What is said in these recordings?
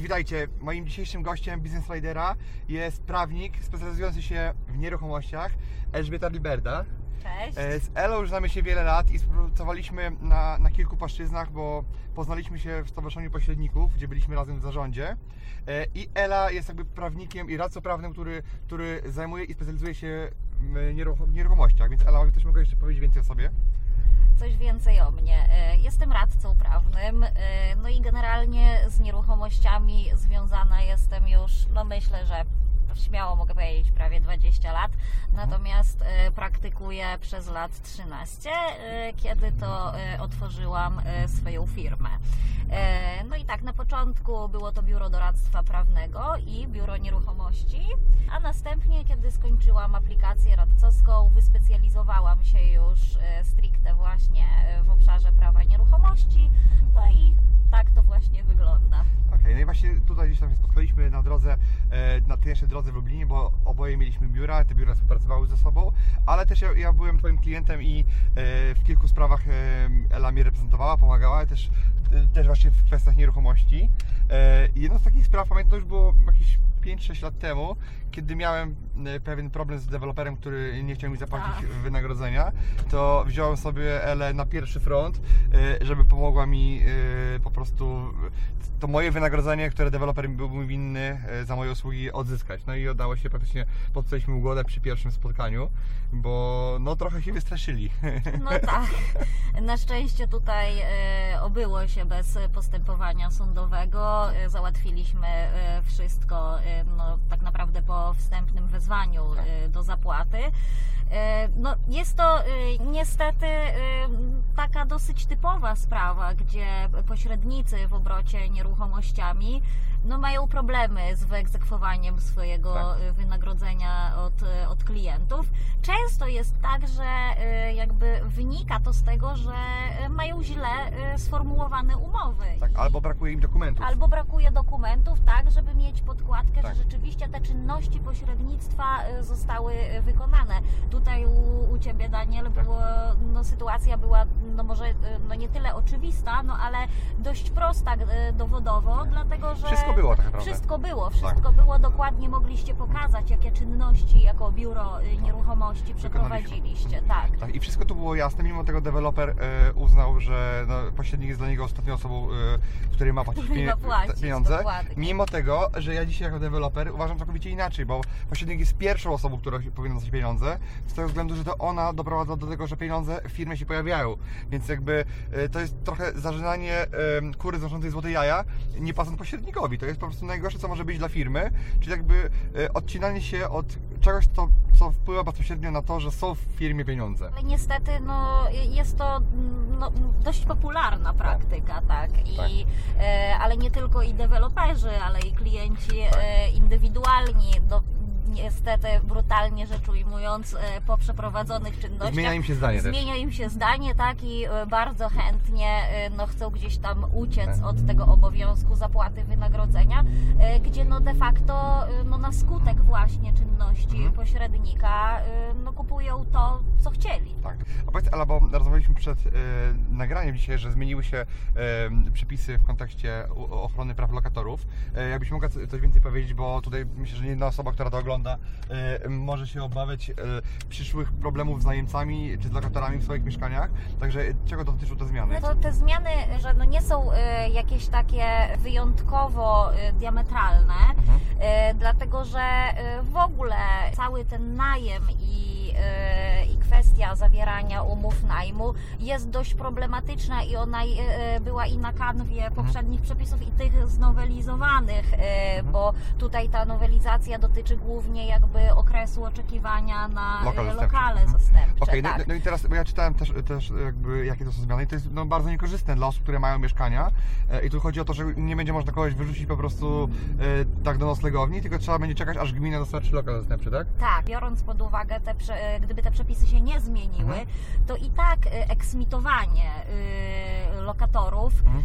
Cześć, witajcie. Moim dzisiejszym gościem Business Ridera jest prawnik specjalizujący się w nieruchomościach Elżbieta Liberda. Cześć. E, Z Elą już znamy się wiele lat i współpracowaliśmy na, na kilku płaszczyznach, bo poznaliśmy się w Stowarzyszeniu Pośredników, gdzie byliśmy razem w zarządzie. E, I Ela jest jakby prawnikiem i radcą prawnym, który, który zajmuje i specjalizuje się w nieruch- w nieruchomościach. Więc Ela, ktoś mogę jeszcze powiedzieć więcej o sobie? Coś więcej o mnie. E, Jestem radcą prawnym, e, no i generalnie z nieruchomościami związana jestem już, no myślę, że śmiało mogę powiedzieć, prawie 20 lat. Natomiast e, praktykuję przez lat 13, e, kiedy to e, otworzyłam swoją firmę. No i tak, na początku było to biuro doradztwa prawnego i biuro nieruchomości, a następnie, kiedy skończyłam aplikację radcowską, wyspecjalizowałam się już stricte właśnie w obszarze prawa nieruchomości. No i tak to właśnie wygląda. Okej, no i właśnie tutaj gdzieś tam się spotkaliśmy na drodze, e, na tej naszej drodze w Lublinie, bo oboje mieliśmy biura, te biura współpracowały ze sobą, ale też ja, ja byłem Twoim klientem i e, w kilku sprawach e, Ela mnie reprezentowała, pomagała, też, też właśnie w kwestiach nieruchomości. I jedną z takich spraw, pamiętam, to już było jakieś 5-6 lat temu, kiedy miałem e, pewien problem z deweloperem, który nie chciał mi zapłacić Tak. wynagrodzenia, to wziąłem sobie Elę na pierwszy front, e, żeby pomogła mi e, po prostu to moje wynagrodzenie, które deweloper był mi winny za moje usługi odzyskać. No i udało się praktycznie, podpisaliśmy ugodę przy pierwszym spotkaniu, bo no trochę się wystraszyli. No tak. Na szczęście tutaj obyło się bez postępowania sądowego. Załatwiliśmy wszystko no, tak naprawdę po wstępnym wezwaniu e, do zapłaty. E, No, jest to e, niestety taka dosyć typowa sprawa, gdzie pośrednicy w obrocie nieruchomościami no, mają problemy z wyegzekwowaniem swojego Tak. wynagrodzenia od, od klientów. Często jest tak, że jakby wynika to z tego, że mają źle sformułowane umowy. Tak, albo brakuje im dokumentów. Albo brakuje dokumentów, tak, żeby mieć podkładkę, Tak. że rzeczywiście te czynności pośrednictwa e, zostały e, wykonane. Tutaj u, u Ciebie, Daniel, Tak. było, no, sytuacja była no może e, no, nie tyle oczywista, no ale dość prosta dowodowo, dlatego że Wszystko było tak naprawdę. wszystko było, wszystko było dokładnie, mogliście pokazać, jakie czynności jako biuro e, nieruchomości przeprowadziliście. Tak. Tak, i wszystko tu było jasne, mimo tego deweloper e, uznał, że no, pośrednik jest dla niego ostatnią osobą, e, której ma płacić ma płacić, pieniądze. dokładnie. Mimo tego, że ja dzisiaj jako deweloper uważam całkowicie inaczej, bo pośrednik jest pierwszą osobą, która powinna dostać pieniądze, z tego względu, że to ona doprowadza do tego, że pieniądze w firmie się pojawiają. Więc jakby e, to jest trochę zażynanie kury znoszącej złote jaja, nie pasąc pośrednikowi. To jest po prostu najgorsze, co może być dla firmy, czyli jakby e, odcinanie się od czegoś, co, co wpływa bezpośrednio na to, że są w firmie pieniądze. Ale niestety no, jest to no, dość popularna praktyka, tak. I, e, ale nie tylko i deweloperzy, ale i klienci e, indywidualni. Do, niestety, brutalnie rzecz ujmując, e, po przeprowadzonych czynnościach Zmienia im się zdanie też. zmienia im się zdanie, tak, i e, bardzo chętnie e, no, chcą gdzieś tam uciec Tak. od tego obowiązku zapłaty wynagrodzenia, gdzie no de facto no, na skutek właśnie czynności Mhm. pośrednika no, kupują to, co chcieli. Tak. A powiedz, Ala, bo rozmawialiśmy przed e, nagraniem dzisiaj, że zmieniły się e, przepisy w kontekście ochrony praw lokatorów. E, jakbyś mogła co- coś więcej powiedzieć, bo tutaj myślę, że nie jedna osoba, która to ogląda, e, może się obawiać e, przyszłych problemów z najemcami czy z lokatorami w swoich mieszkaniach. Także e, czego dotyczą te zmiany? No to te zmiany, że no nie są jakieś takie wyjątkowo diametralne, Mhm. dlatego że w ogóle cały ten najem i i kwestia zawierania umów najmu jest dość problematyczna i ona była i na kanwie poprzednich przepisów i tych znowelizowanych, Mhm. bo tutaj ta nowelizacja dotyczy głównie jakby okresu oczekiwania na e, lokale Mhm. zastępcze. Okej, tak. no, no i teraz, bo ja czytałem też, też jakby jakie to są zmiany i to jest no, bardzo niekorzystne dla osób, które mają mieszkania e, i tu chodzi o to, że nie będzie można kogoś wyrzucić po prostu e, tak do noclegowni, tylko trzeba będzie czekać, aż gmina dostarczy lokal zastępczy, tak? Tak, biorąc pod uwagę, te, gdyby te przepisy się nie zmieniły, Mhm. to i tak eksmitowanie lokatorów Mhm.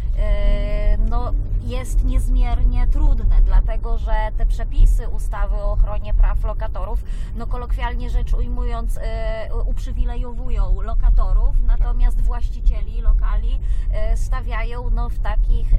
no, jest niezmiernie trudne, dlatego że te przepisy ustawy o ochronie praw lokatorów, no kolokwialnie rzecz ujmując, y, uprzywilejowują lokatorów, natomiast właścicieli lokali y, stawiają no, w takich y,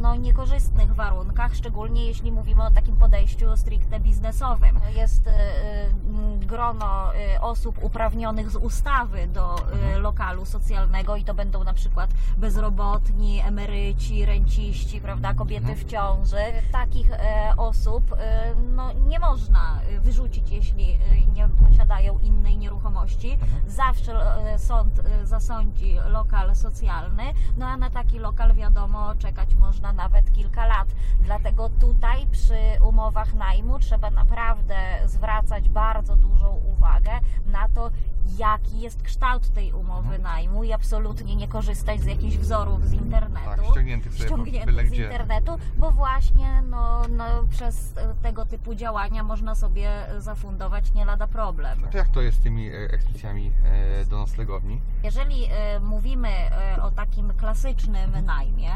no, niekorzystnych warunkach, szczególnie jeśli mówimy o takim podejściu stricte biznesowym. Jest y, y, grono osób uprawnionych z ustawy do Mhm. lokalu socjalnego i to będą na przykład bezrobotni, emeryci, renciści, prawda, kobiety Mhm. w ciąży. Takich e, osób e, no, nie można e, wyrzucić, jeśli e, nie posiadają innej nieruchomości. Mhm. Zawsze e, sąd zasądzi lokal socjalny, no a na taki lokal wiadomo czekać można nawet kilka lat. Dlatego tutaj przy umowach najmu trzeba naprawdę zwracać bardzo dużą uwagę na to, jaki jest kształt tej umowy Mhm. najmu i absolutnie nie korzystać z jakichś wzorów z internetu Tak, ściągniętych sobie ściągniętych z internetu, bo właśnie no, no, przez tego typu działania można sobie zafundować nie lada problem. To jak to jest z tymi e, eksmisjami e, do noclegowni? Jeżeli e, mówimy e, o takim klasycznym najmie,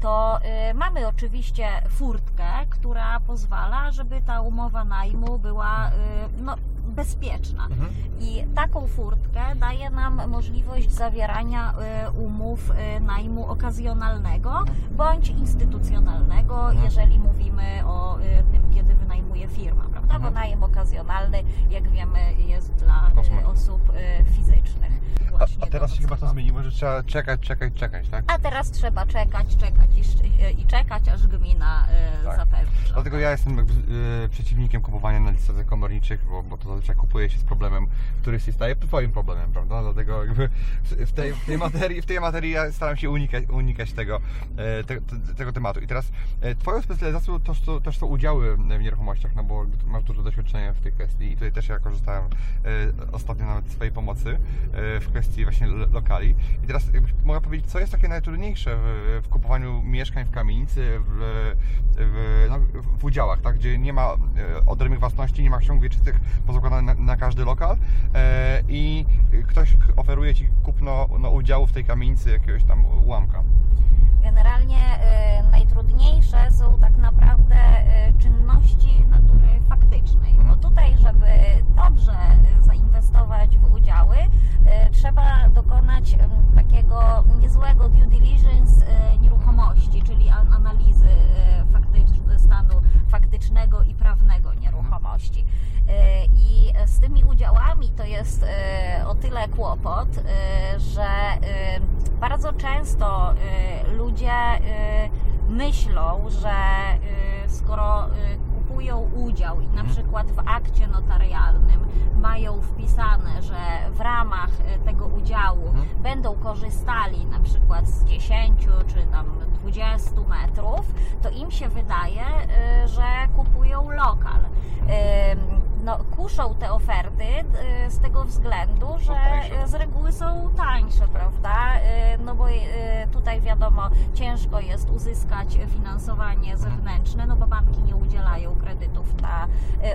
to e, mamy oczywiście furtkę, która pozwala, żeby ta umowa najmu była e, no, bezpieczna. Mhm. I taką furtkę daje nam możliwość zawierania e, umów e, najmu okazjonalnego bądź instytucjonalnego, Mhm. jeżeli mówimy o e, tym, kiedy wynajmuje firma, prawda? Bo Mhm. najem okazjonalny, jak wiemy, jest dla osób fizycznych. A, a teraz się chyba to zmieniło, że trzeba czekać, czekać, czekać, tak? A teraz trzeba czekać, czekać i, i czekać, aż gmina e, Tak. zapewni. Dlatego ja jestem e, przeciwnikiem kupowania na listach komorniczych, bo, bo to zazwyczaj kupuje się z problemem, który się staje twoim problemem, prawda? Dlatego w tej, w tej, materii, w tej materii ja staram się unikać, unikać tego, e, te, te, tego tematu. I teraz e, twoją specjalizacją to, to, też są udziały w nieruchomościach, no bo masz dużo doświadczenia w tej kwestii i tutaj też ja korzystałem e, ostatnio nawet z swojej pomocy w kwestii właśnie lo- lokali. I teraz mogła powiedzieć, co jest takie najtrudniejsze w, w kupowaniu mieszkań w kamienicy, w, w, no, w udziałach, tak? gdzie nie ma odrębnych własności, nie ma ksiąg wieczystych pozakładanych na, na każdy lokal e, i ktoś oferuje Ci kupno no, udziału w tej kamienicy jakiegoś tam ułamka. Generalnie e, najtrudniejsze są tak naprawdę e, czynności natury faktycznej. Mhm. Bo tutaj, żeby dobrze zainwestować w udziały, e, trzeba dokonać takiego niezłego due diligence nieruchomości, czyli an- analizy faktycz- stanu faktycznego i prawnego nieruchomości. E, I z tymi udziałami to jest e, o tyle kłopot, e, że e, bardzo często e, ludzie e, myślą, że e, skoro e, kupują udział i na Mhm. przykład w akcie notarialnym mają wpisane, że w ramach e, tego udziału Mhm. będą korzystali na przykład z 10 czy tam 20 metrów, to im się wydaje, że kupują lokal. Kuszą te oferty y, z tego względu, że z reguły są tańsze, prawda? Y, No bo y, tutaj wiadomo, ciężko jest uzyskać finansowanie zewnętrzne, no bo banki nie udzielają kredytów na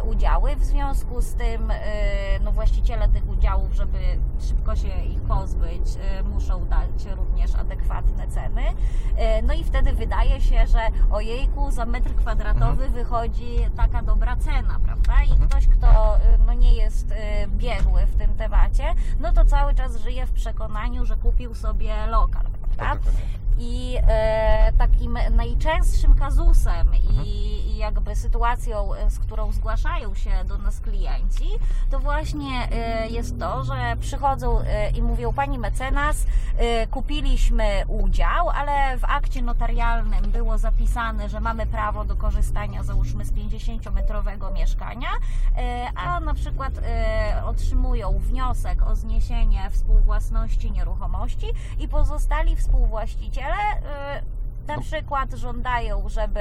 udziały. W związku z tym no właściciele tych udziałów, żeby szybko się ich pozbyć, muszą dać również adekwatne ceny. Y, No i wtedy wydaje się, że ojejku, za metr kwadratowy wychodzi taka dobra cena, prawda? I Mhm. ktoś, kto y, no nie jest y, biegły w tym temacie, no to cały czas żyje w przekonaniu, że kupił sobie lokal, prawda? Tak. I e, tak takim najczęstszym kazusem i, i jakby sytuacją, e, z którą zgłaszają się do nas klienci, to właśnie e, jest to, że przychodzą e, i mówią Pani mecenas, e, kupiliśmy udział, ale w akcie notarialnym było zapisane, że mamy prawo do korzystania załóżmy z 50-metrowego mieszkania, e, a na przykład otrzymują wniosek o zniesienie współwłasności nieruchomości i pozostali współwłaściciele e, na przykład żądają, żeby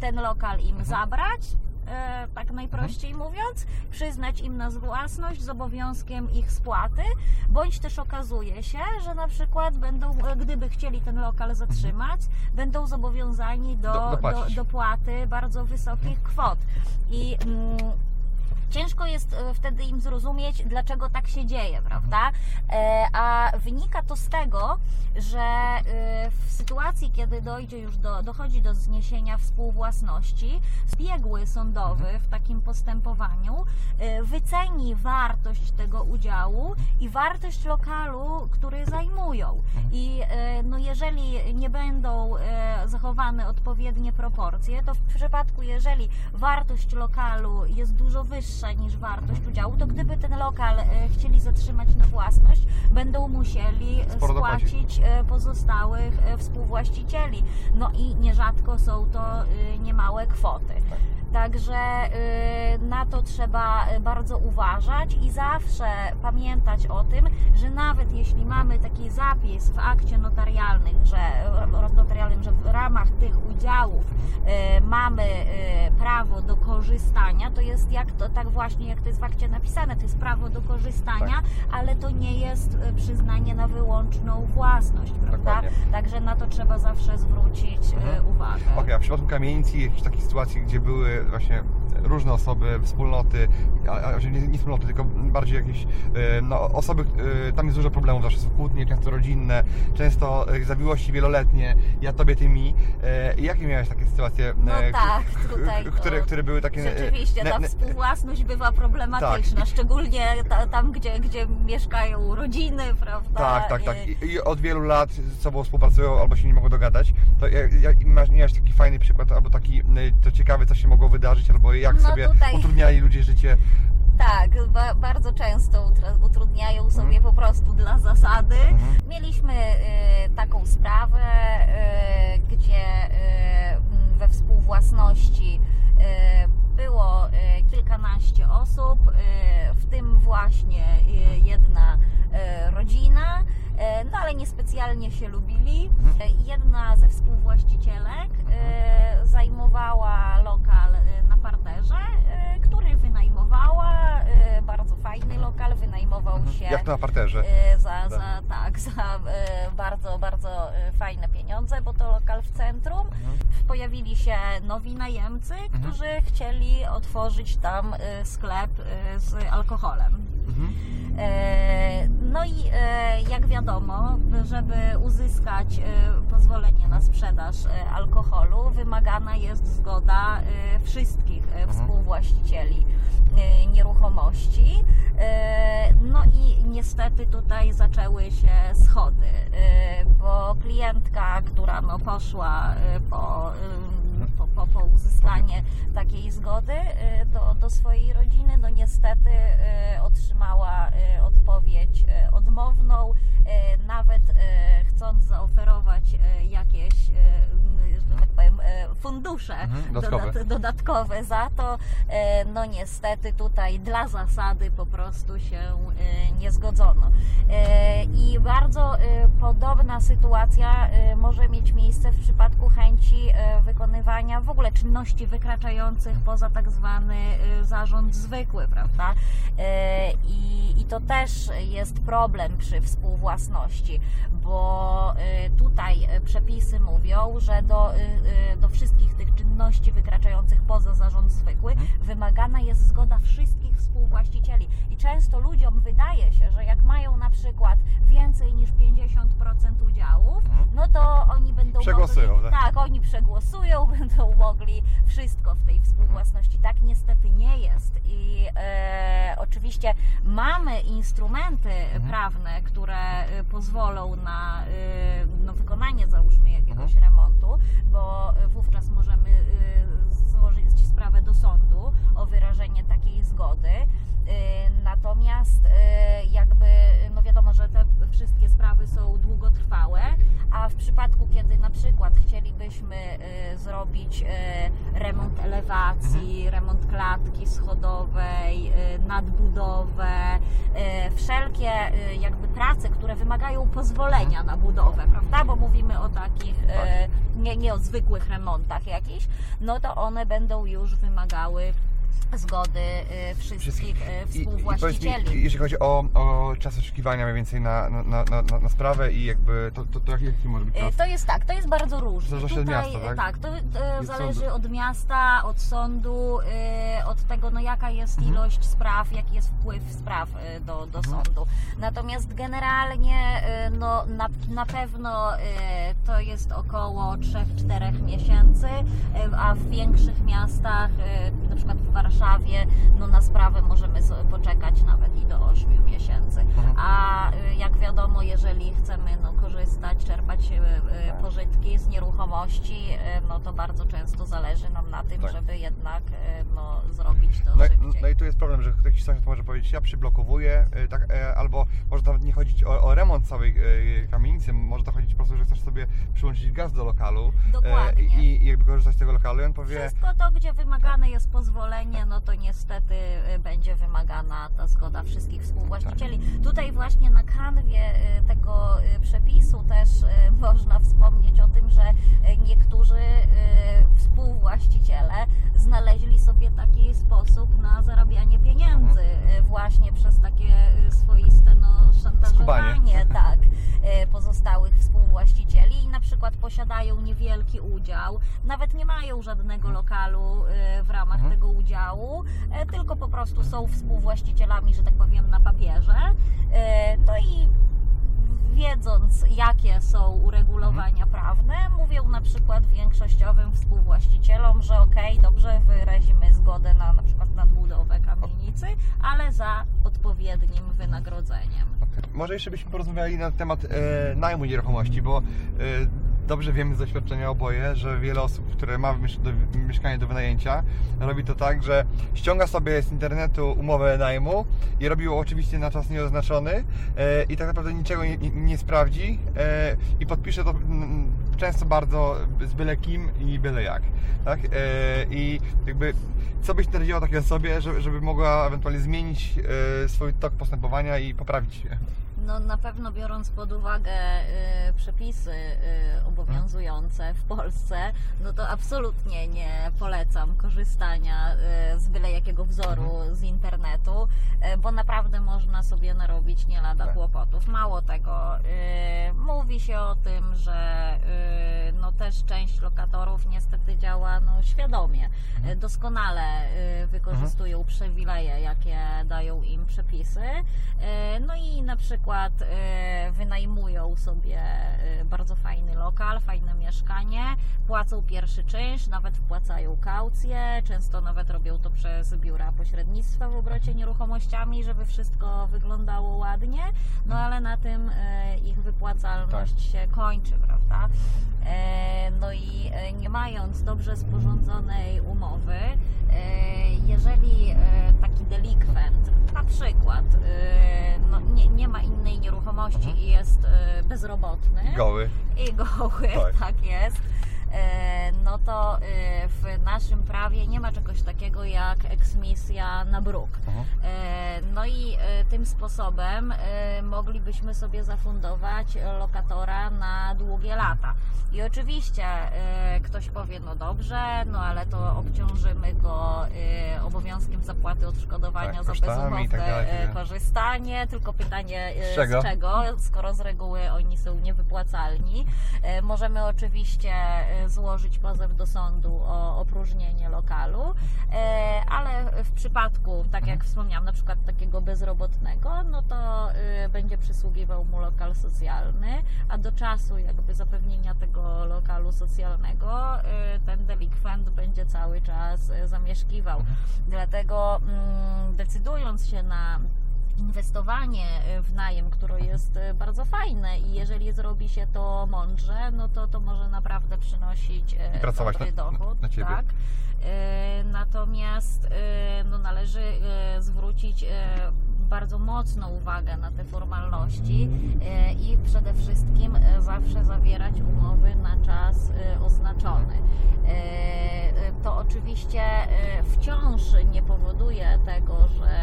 ten lokal im zabrać, e, tak najprościej mówiąc, przyznać im na własność z obowiązkiem ich spłaty, bądź też okazuje się, że na przykład będą, e, gdyby chcieli ten lokal zatrzymać, będą zobowiązani do, Do- do, dopłaty bardzo wysokich kwot. I mm, ciężko jest e, wtedy im zrozumieć, dlaczego tak się dzieje, prawda? E, A wynika to z tego, że e, w sytuacji, kiedy dojdzie już do, dochodzi do zniesienia współwłasności, biegły sądowy w takim postępowaniu wyceni wartość tego udziału i wartość lokalu, który zajmują. I no jeżeli nie będą zachowane odpowiednie proporcje, to w przypadku, jeżeli wartość lokalu jest dużo wyższa niż wartość udziału, to gdyby ten lokal e, chcieli zatrzymać na własność, będą musieli e, Sporo spłacić e, pozostałych współwłaścicieli. No i nierzadko są to niemałe kwoty. Także y, na to trzeba y, bardzo uważać i zawsze pamiętać o tym, że nawet jeśli mamy taki zapis w akcie notarialnym, że, e, notarialnym, że w ramach tych udziałów y, mamy y, prawo do korzystania, to jest jak to, tak właśnie jak to jest w akcie napisane, to jest prawo do korzystania, ale to nie jest y, przyznanie na wyłączną własność, prawda? Dokładnie. Także na to trzeba zawsze zwrócić y, Mhm. uwagę. Okej, a w przypadku kamienic i jakichś takich sytuacji, gdzie były właśnie różne osoby, wspólnoty, a, a nie, nie wspólnoty, tylko bardziej jakieś e, no, osoby, e, tam jest dużo problemów, zawsze są kłótnie, często rodzinne, często e, zawiłości wieloletnie, ja tobie, ty mi. Jakie miałeś takie sytuacje? No tak, tutaj które, które były takie... Rzeczywiście, ta współwłasność bywa problematyczna, Tak. szczególnie ta, tam, gdzie, gdzie mieszkają rodziny, prawda? Tak, tak, tak. I- od wielu lat z sobą współpracują albo się nie mogą dogadać. To jak masz, miałeś taki fajny przykład, albo taki to ciekawy, co się mogło wydarzyć, albo jak No sobie tutaj- utrudniali ludzie życie. Tak, ba, bardzo często utrudniają sobie Mhm. po prostu dla zasady. Mhm. Mieliśmy y, taką sprawę, y, gdzie y, we współwłasności y, było y, kilkanaście osób, y, w tym właśnie jedna rodzina, no ale niespecjalnie się lubili. Mhm. Y, Jedna ze współwłaścicielek y, zajmowała lokal na parterze, który wynajmowała, bardzo fajny lokal, wynajmował Mhm. się Jak to na parterze. za, za, tak, za y, bardzo, bardzo fajne pieniądze, bo to lokal w centrum. Mhm. Pojawili się nowi najemcy, którzy chcieli otworzyć tam sklep z alkoholem. Mhm. E, No i e, jak wiadomo, żeby uzyskać e, pozwolenie na sprzedaż alkoholu, wymagana jest zgoda wszystkich e, współwłaścicieli nieruchomości. No i niestety tutaj zaczęły się schody, bo klientka, która no poszła po, po, po, uzyskanie takiej zgody e, do, do swojej rodziny, no niestety e, otrzymała e, odpowiedź odmowną, nawet chcąc zaoferować jakieś, że tak powiem, fundusze Mhm, dodatkowe. dodat- dodatkowe za to, no niestety tutaj dla zasady po prostu się nie zgodzono. I bardzo podobna sytuacja może mieć miejsce w przypadku chęci wykonywania w ogóle czynności wykraczających poza tak zwany e, zarząd zwykły, prawda? E, I, I to też jest problem przy współwłasności, bo e, tutaj przepisy mówią, że do, do wszystkich tych czynności wykraczających poza zarząd zwykły wymagana jest zgoda wszystkich współwłaścicieli. I często ludziom wydaje się, że jak mają na przykład więcej niż 50% udziałów, Mhm. no to oni będą Przegłosują, mogli, tak? tak, oni przegłosują, będą mogli wszystko w tej współwłasności. Tak niestety nie jest. I e, oczywiście mamy instrumenty mhm. prawne, które e, pozwolą na e, no, wykonanie załóżmy jakiegoś mhm. remontu, bo e, wówczas możemy e, złożyć sprawę które wymagają pozwolenia na budowę, prawda? Bo mówimy o takich, y, Tak. nie, nie o zwykłych remontach jakichś, no to one będą już wymagały zgody y, wszystkich y, I, i powiedz mi, współwłaścicieli. jeśli chodzi o, o czas oczekiwania mniej więcej na, na, na, na, na sprawę i jakby to, to, to jaki, może być Y, czas? To jest tak, to jest bardzo różnie. Zależy od miasta, y, tak? to y, zależy sądu. od miasta, od sądu, y, od tego, no jaka jest Mhm. ilość spraw, jaki jest wpływ spraw y, do, do Mhm. sądu. Natomiast generalnie, y, no na, na pewno y, to jest około 3-4 miesięcy, y, a w większych miastach, y, na przykład w Warszawie, no na sprawę możemy sobie poczekać nawet i do 8 miesięcy. Mhm. A y, jak wiadomo, jeżeli chcemy no, korzystać, czerpać y, y, pożytki z nieruchomości, no to bardzo często zależy nam na tym, Tak. żeby jednak no, zrobić to No, szybciej. no i tu jest problem, że jakiś sąsiad może powiedzieć, ja przyblokowuję, tak, e, albo może nawet nie chodzić o, o remont całej e, kamienicy, może to chodzić po prostu, że chcesz sobie przyłączyć gaz do lokalu e, Dokładnie. i, i jakby korzystać z tego lokalu i on powie, Wszystko to, gdzie wymagane jest pozwolenie, no to niestety y, będzie wymagana ta zgoda wszystkich współwłaścicieli. Tutaj właśnie na kanwie y, tego y, przepisu też można wspomnieć o tym, że niektórzy współwłaściciele znaleźli sobie taki sposób na zarabianie pieniędzy y, właśnie przez takie swoiste no, szantażowanie Skubanie. tak, pozostałych współwłaścicieli przykład posiadają niewielki udział, nawet nie mają żadnego lokalu y, w ramach Mhm. tego udziału, y, tylko po prostu są współwłaścicielami, że tak powiem, na papierze. Y, No i wiedząc, jakie są uregulowania prawne, mówią na przykład większościowym współwłaścicielom, że okej, dobrze, wyrazimy zgodę na na przykład nadbudowę kamienicy, ale za odpowiednim wynagrodzeniem. Może jeszcze byśmy porozmawiali na temat e, najmu nieruchomości, bo e, dobrze wiemy z doświadczenia oboje, że wiele osób, które ma mieszkanie do wynajęcia, robi to tak, że ściąga sobie z internetu umowę najmu i robi ją oczywiście na czas nieoznaczony e, i tak naprawdę niczego nie, nie, sprawdzi e, i podpisze to często bardzo z byle kim i byle jak. Tak? E, I jakby co byś radziła takiej osobie, żeby, mogła ewentualnie zmienić swój tok postępowania i poprawić się? No na pewno biorąc pod uwagę y, przepisy y, obowiązujące w Polsce, no to absolutnie nie polecam korzystania y, z byle jakiego wzoru z internetu, y, bo naprawdę można sobie narobić nie lada Tak. kłopotów. Mało tego, y, mówi się o tym, że y, no też część lokatorów niestety działa no, świadomie, y, doskonale wykorzystują przywileje, jakie dają im przepisy. No i na przykład e, wynajmują sobie e, bardzo fajny lokal, fajne mieszkanie, płacą pierwszy czynsz, nawet wpłacają kaucję, często nawet robią to przez biura pośrednictwa w obrocie nieruchomościami, żeby wszystko wyglądało ładnie, no ale na tym e, ich wypłacalność się kończy, prawda? No i nie mając dobrze sporządzonej umowy, jeżeli taki delikwent na przykład nieruchomości i jest e, bezrobotny Goły. i goły, Tak. tak, jest, no to e, w naszym prawie nie ma czegoś takiego jak eksmisja na bruk. E, No i e, tym sposobem e, moglibyśmy sobie zafundować lokatora na długie lata. I oczywiście e, ktoś powie, no dobrze, no ale to obciążymy go e, obowiązkiem zapłaty odszkodowania Tak, za bezumowne tak dalej, e, tak. korzystanie, tylko pytanie e, Z czego? z czego, skoro z reguły oni są niewypłacalni. E, Możemy oczywiście e, złożyć pozew do sądu o opróżnienie lokalu, e, ale w przypadku, tak jak wspomniałam, na przykład takiego bezrobotnego, no to e, będzie przysługiwał mu lokal socjalny, a do czasu jakby zapewnienia tego lokalu socjalnego e, ten delikwent będzie cały czas zamieszkiwał. Mhm. Dlatego mm, decydując się na inwestowanie y, w najem, które jest y, bardzo fajne i jeżeli zrobi się to mądrze, no to to może naprawdę przynosić y, pracować dobry na, dochód. Na ciebie. Tak? Natomiast no, należy zwrócić bardzo mocno uwagę na te formalności i przede wszystkim zawsze zawierać umowy na czas oznaczony. To oczywiście wciąż nie powoduje tego, że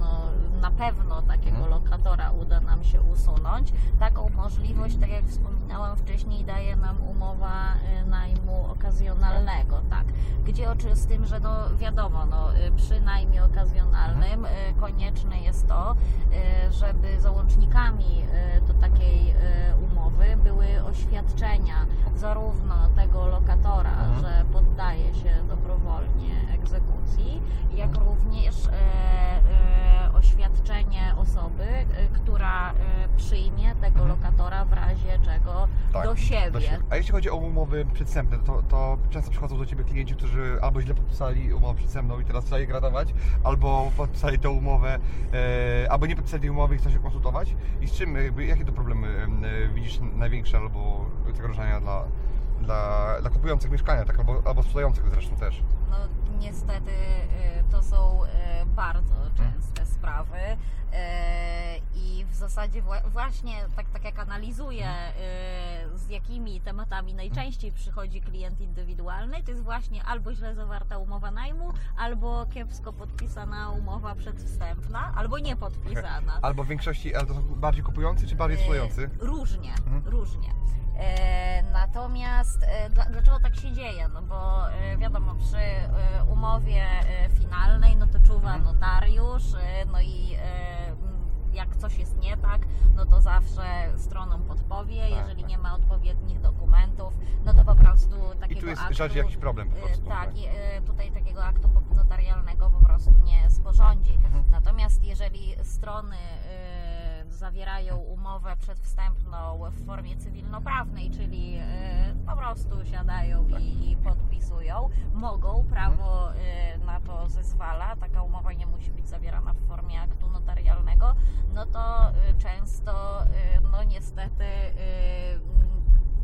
no, na pewno takiego Mhm. lokatora uda nam się usunąć. Taką możliwość, tak jak wspominałam wcześniej, daje nam umowa y, najmu okazjonalnego, tak. Gdzie oczy z tym, że no wiadomo, no, y, przy najmie okazjonalnym y, konieczne jest to, żeby załącznikami do takiej umowy były oświadczenia zarówno tego lokatora, Mhm. że poddaje się dobrowolnie egzekucji, jak Mhm. również e, e, oświadczenie osoby, e, która e, przyjmie tego Mhm. lokatora w razie czego Tak, do siebie. Do siebie. A jeśli chodzi o umowy przedstępne, to, to często przychodzą do Ciebie klienci, którzy albo źle podpisali umowę przedstępną i teraz trzeba je gratować, albo podpisali tę umowę, e, albo nie podpisali tej umowy i chcą się konsultować. I z czym, jakby, jakie to problemy e, widzisz największe albo zagrożenia dla, dla, dla kupujących mieszkania, tak, albo, albo sprzedających zresztą też? Niestety y, to są y, bardzo częste sprawy i w zasadzie wła- właśnie tak, tak jak analizuję y, z jakimi tematami najczęściej przychodzi klient indywidualny, to jest właśnie albo źle zawarta umowa najmu, albo kiepsko podpisana umowa przedwstępna, albo nie podpisana. Albo w większości, ale to są bardziej kupujący czy bardziej E, sprzedający? Różnie, Mhm. różnie. E, natomiast e, dla, dlaczego tak się dzieje? No bo e, wiadomo, przy e, umowie e, finalnej no to czuwa Mhm. notariusz, e, no i e, jak coś jest nie tak, no to zawsze stronom podpowie, Tak, jeżeli tak. nie ma odpowiednich dokumentów, no to po prostu I takiego tu jest aktu, jakiś problem po e, prostu. Tak, i, e, tutaj takiego aktu notarialnego po prostu nie sporządzi. Mhm. Natomiast jeżeli strony y, zawierają umowę przedwstępną w formie cywilnoprawnej, czyli y, po prostu siadają Tak. i, i podpisują, mogą, prawo y, na to zezwala, taka umowa nie musi być zawierana w formie aktu notarialnego, no to y, często, no niestety,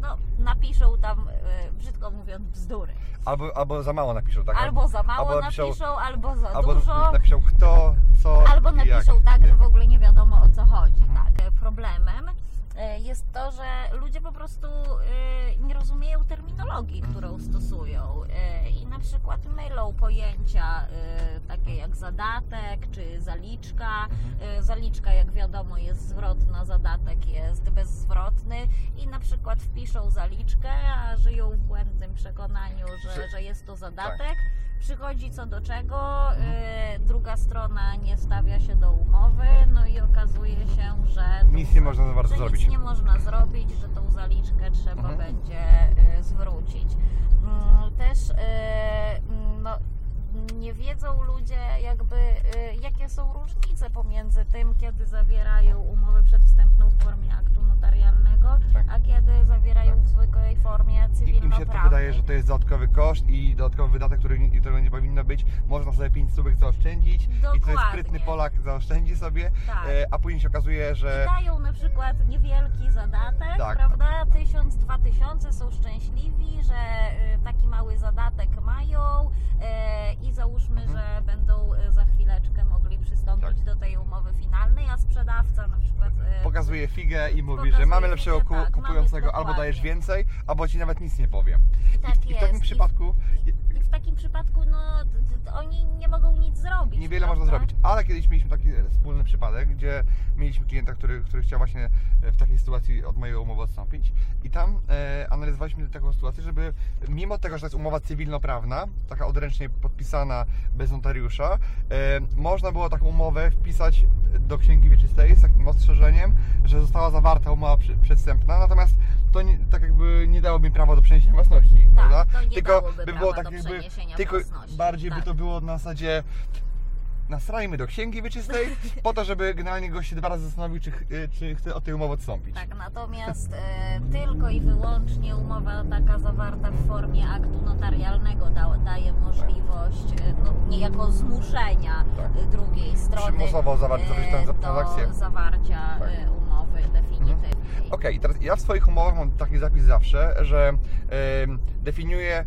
no, napiszą tam, y, brzydko mówiąc, bzdury. Albo, albo za mało napiszą, tak? Albo za mało albo napiszą- napiszą, albo za Albo dużo. napiszą kto, co Albo i jak. napiszą tak, że w ogóle nie wiadomo o co chodzi. Mhm. Tak. E, Problemem e, jest to, że ludzie po prostu e, nie rozumieją terminologii, Mhm. którą stosują e, i na przykład mylą pojęcia e, takie jak zadatek czy zaliczka. Mhm. E, Zaliczka, jak wiadomo, jest zwrotna, zadatek jest bezzwrotny i na przykład wpiszą zaliczkę, a żyją w błędnym przekonaniu, że, Że- że jest to Tak. zadatek. Przychodzi co do czego, e, druga strona nie stawia się do umowy, no i okazuje się, że tą Nic nie można za bardzo zrobić. Nic nie można zrobić, że tą zaliczkę trzeba Mhm. będzie e, zwrócić. Mm, Też e, mm, no, nie wiedzą ludzie jakby e, jakie są różnice pomiędzy tym, kiedy zawierają umowę przedwstępną w formie aktu notarialnego, Tak. a kiedy zawierają w zwykłej formie I im się to cywilnoprawnej. wydaje, że to jest dodatkowy koszt i dodatkowy wydatek, który, którego nie powinno być. Można sobie 5 stówek zaoszczędzić i to jest Dokładnie. sprytny Polak zaoszczędzi sobie, Tak. e, a później się okazuje, I że dają na przykład niewielki zadatek, Tak. prawda? Tysiąc, dwa tysiące są szczęśliwi, że y, taki mały zadatek mają y, i załóżmy, Mhm. że będą y, za chwileczkę mogli przystąpić Tak. do tej umowy finalnej, a sprzedawca na przykład y, pokazuje figę i mówi, że mamy figę, lepszego ku- tak, kupującego, mamy albo dajesz więcej, albo ci nawet nic nie powie. tak I, w, I w takim przypadku I w takim przypadku no, oni nie mogą nic zrobić. niewiele można prawda? zrobić. Ale kiedyś mieliśmy taki wspólny przypadek, gdzie mieliśmy klienta, który, który chciał właśnie e, w takiej sytuacji od mojej umowy odstąpić. I tam e, analizowaliśmy taką sytuację, żeby mimo tego, że to jest umowa cywilnoprawna, taka odręcznie podpisana bez notariusza, e, można było taką umowę wpisać do księgi wieczystej z takim ostrzeżeniem, że została zawarta umowa przy- natomiast to nie, tak jakby nie dało mi prawa do przeniesienia własności, Tak, prawda? to nie Tylko dałoby by było tak do jakby tylko własności. bardziej by Tak. to było na zasadzie nasrajmy do księgi wieczystej po to, żeby generalnie gość się dwa razy zastanowił, czy, y, czy chce od tej umowy odstąpić. Tak, natomiast e, tylko i wyłącznie umowa taka zawarta w formie aktu notarialnego da, daje możliwość e, no, niejako zmuszenia Tak. drugiej strony Przymusowo tę e, transakcję. do zawarcia Tak. Umowy Okej, teraz ja w swoich umowach mam taki zapis zawsze, że em, definiuję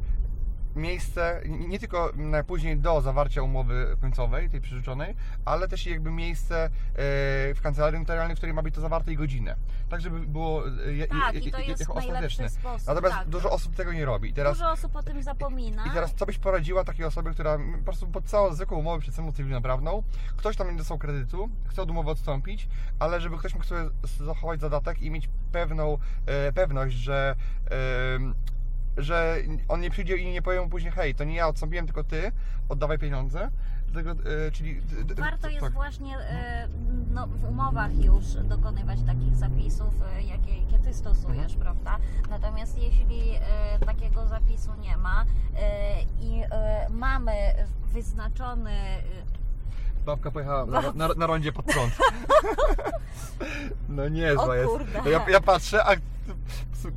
miejsce, nie tylko później do zawarcia umowy końcowej, tej przyrzeczonej, ale też jakby miejsce e, w kancelarii notarialnej, w której ma być to zawarte i godzinę. Tak, żeby było e, je- Tak, je- i to je- jest ostateczne. sposób. Natomiast tak. dużo osób tego nie robi. I teraz, Dużo osób o tym zapomina. I teraz co byś poradziła takiej osobie, która po prostu podpisała zwykłą umowę przedsiębiorstwo cywilnoprawną, ktoś tam nie dostał kredytu, chce od umowy odstąpić, ale żeby ktoś mógł sobie zachować zadatek i mieć pewną e, pewność, że em, że on nie przyjdzie i nie powie mu później, hej, to nie ja odstąpiłem, tylko ty, oddawaj pieniądze. Dlatego, e, czyli d- Warto jest tak. właśnie e, no, w umowach już dokonywać takich zapisów, e, jakie, jakie ty stosujesz, Mhm. prawda? Natomiast jeśli e, takiego zapisu nie ma e, i e, mamy wyznaczony Babka pojechała na, na, na rondzie pod prąd. No niezła jest. Ja, ja patrzę, a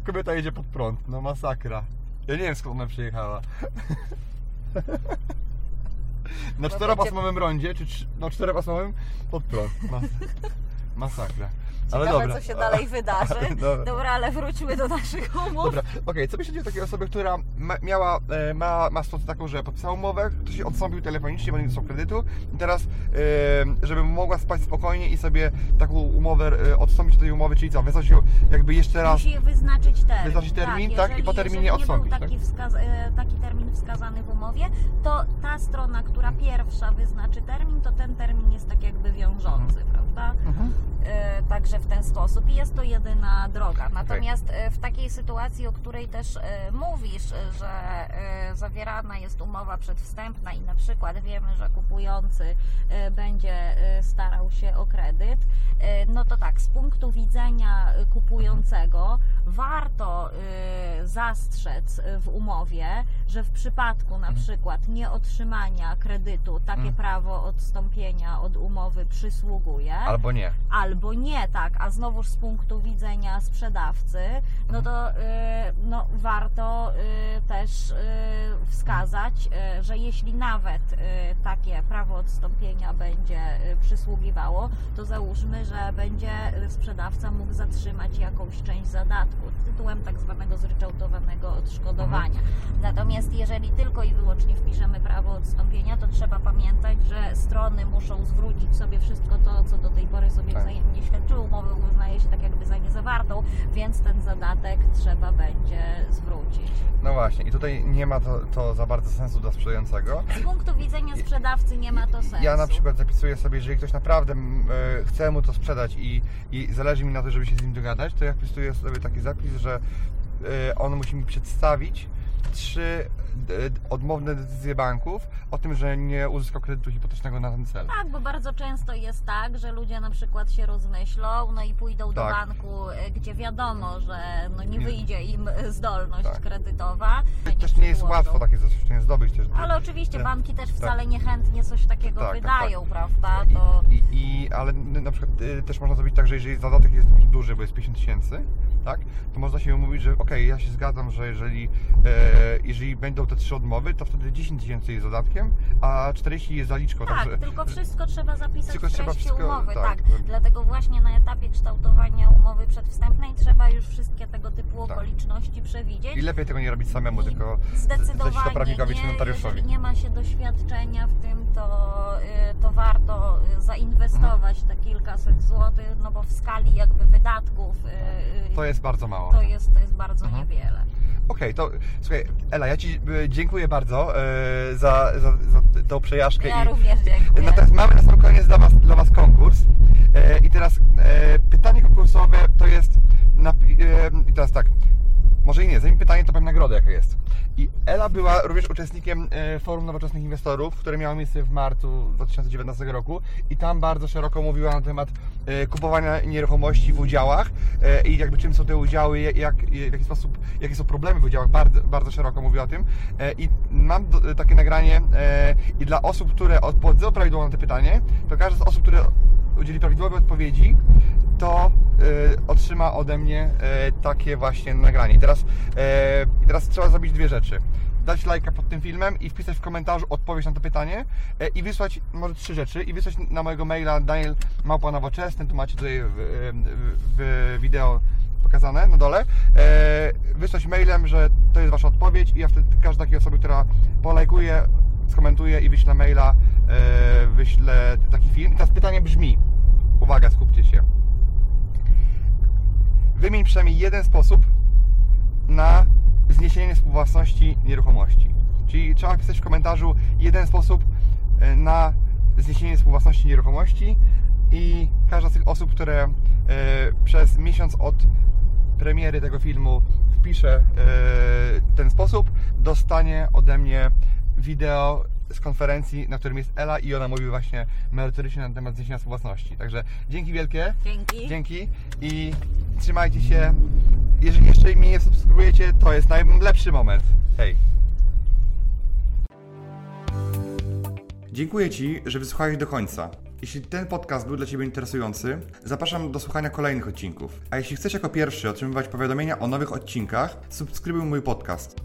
kobieta jedzie pod prąd. No masakra. Ja nie wiem skąd ona przyjechała. Na czteropasmowym rondzie, czy trzy- no czteropasmowym pod prąd. Mas, masakra. Ale Ciekawe, dobra. co się dalej wydarzy. Dobra. Dobra, ale wróćmy do naszych umów. Dobra, okej, co myślicie o takiej osobie, która ma, miała, e, ma, ma sytuację taką, że podpisała umowę, ktoś się odstąpił telefonicznie, bo nie dostał kredytu i teraz, e, żeby mogła spać spokojnie i sobie taką umowę, e, odstąpić od tej umowy, czyli co, wyznać ją jakby jeszcze raz, Musi wyznaczyć termin. Wyznaczyć termin, tak, i jeżeli, po terminie nie był taki, wskaz, e, taki termin wskazany w umowie, to ta strona, która pierwsza wyznaczy termin, to ten termin jest tak jakby wiążący, prawda? Mhm. E, Także w ten sposób i jest to jedyna droga. Natomiast e, w takiej sytuacji, o której też e, mówisz, e, że e, zawierana jest umowa przedwstępna i na przykład wiemy, że kupujący e, będzie starał się o kredyt, no to tak, z punktu widzenia kupującego warto zastrzec w umowie, że w przypadku na przykład nieotrzymania kredytu takie Mhm. prawo odstąpienia od umowy przysługuje albo nie. albo nie, tak, a znowuż z punktu widzenia sprzedawcy, no to y, no, warto y, też y, wskazać, y, że jeśli nawet y, takie prawo odstąpienia będzie y, przysługiwało, to załóżmy, że będzie sprzedawca mógł zatrzymać jakąś część zadatku tytułem tak zwanego zryczałtowanego odszkodowania. Natomiast jeżeli tylko i wyłącznie wpiszemy prawo odstąpienia, to trzeba pamiętać, że strony muszą zwrócić sobie wszystko to, co do tej pory sobie Tak. wzajemnie świadczyły. Umowę uznaje się tak jakby za niezawartą, więc ten zadatek trzeba będzie zwrócić. No właśnie, i tutaj nie ma to, to za bardzo sensu dla sprzedającego. Z punktu widzenia sprzedawcy nie ma to sensu. Ja na przykład zapisuję sobie, jeżeli ktoś naprawdę e, chce mu to sprzedać i, i zależy mi na to, żeby się z nim dogadać, to ja wpisuję sobie taki zapis, że e, on musi mi przedstawić trzy e, odmowne decyzje banków o tym, że nie uzyskał kredytu hipotecznego na ten cel. Tak, bo bardzo często jest tak, że ludzie na przykład się rozmyślą, no i pójdą do Tak. banku, y, gdzie wiadomo, że no nie Nie. wyjdzie im zdolność Tak. kredytowa. Też nie jest łatwo takie zaświadczenie zdobyć też. Ale oczywiście banki też Tak. wcale niechętnie coś takiego Tak, tak, wydają, tak. prawda? To I, i, i, ale na przykład y, też można zrobić tak, że jeżeli zadatek jest duży, bo jest 50 tysięcy, tak, to można się umówić, że okej, ja się zgadzam, że jeżeli, e, jeżeli będą te trzy odmowy, to wtedy 10 tysięcy jest zadatkiem, a 40 jest zaliczką. tak, także, tylko wszystko trzeba zapisać Tylko w treści wszystko- umowy, tak. tak. Dlatego właśnie na etapie kształtowania umowy przedwstępnej trzeba już wszystkie tego typu Tak. okoliczności przewidzieć. I lepiej tego nie robić samemu, I tylko Zdecydowanie to prawnikowi czy nie. notariuszowi. Nie ma się doświadczenia w tym, to, y, to warto zainwestować te kilkaset złotych, no bo w skali jakby wydatków y, y, To jest bardzo mało. to jest, to jest bardzo Mhm. niewiele. Okej, to słuchaj, Ela, ja Ci e, dziękuję bardzo e, za, za, za tą przejażdżkę. Ja i, również dziękuję. Natomiast mamy na sam koniec dla Was, dla was konkurs. E, I teraz e, pytanie konkursowe to jest. Na, I teraz tak. Może i nie, zanim pytanie, to powiem nagrodę jaka jest. I Ela była również uczestnikiem e, Forum Nowoczesnych Inwestorów, które miało miejsce w marcu 2019 roku i tam bardzo szeroko mówiła na temat e, kupowania nieruchomości w udziałach e, i jakby czym są te udziały, jak, w jaki sposób, jakie są problemy w udziałach, bardzo, bardzo szeroko mówiła o tym i mam takie nagranie i dla osób, które odpowiedzą prawidłowo na to pytanie, to każda z osób, które udzieli prawidłowej odpowiedzi, to e, otrzyma ode mnie e, takie właśnie nagranie. Teraz, e, teraz trzeba zrobić dwie rzeczy. Dać lajka pod tym filmem i wpisać w komentarzu odpowiedź na to pytanie i wysłać może trzy rzeczy i wysłać na mojego maila Daniel Małpa Nowoczesny, tu macie tutaj w, w, w wideo pokazane na dole, wysłać mailem, że to jest Wasza odpowiedź i ja wtedy każda takiej osoby, która polajkuje, skomentuje i wyśle maila, wyślę taki film. I teraz pytanie brzmi, uwaga, skupcie się. Wymień przynajmniej jeden sposób na zniesienie współwłasności nieruchomości. Czyli trzeba napisać w komentarzu jeden sposób e, na zniesienie współwłasności nieruchomości i każda z tych osób, które e, przez miesiąc od premiery tego filmu wpisze e, ten sposób, dostanie ode mnie wideo z konferencji, na którym jest Ela i ona mówi właśnie merytorycznie na temat zniesienia współwłasności. Także dzięki wielkie. Dzięki. Dzięki i trzymajcie się. Jeżeli jeszcze mnie nie subskrybujecie, to jest najlepszy moment. Hej. Dziękuję Ci, że wysłuchałeś do końca. Jeśli ten podcast był dla Ciebie interesujący, zapraszam do słuchania kolejnych odcinków. A jeśli chcesz jako pierwszy otrzymywać powiadomienia o nowych odcinkach, subskrybuj mój podcast.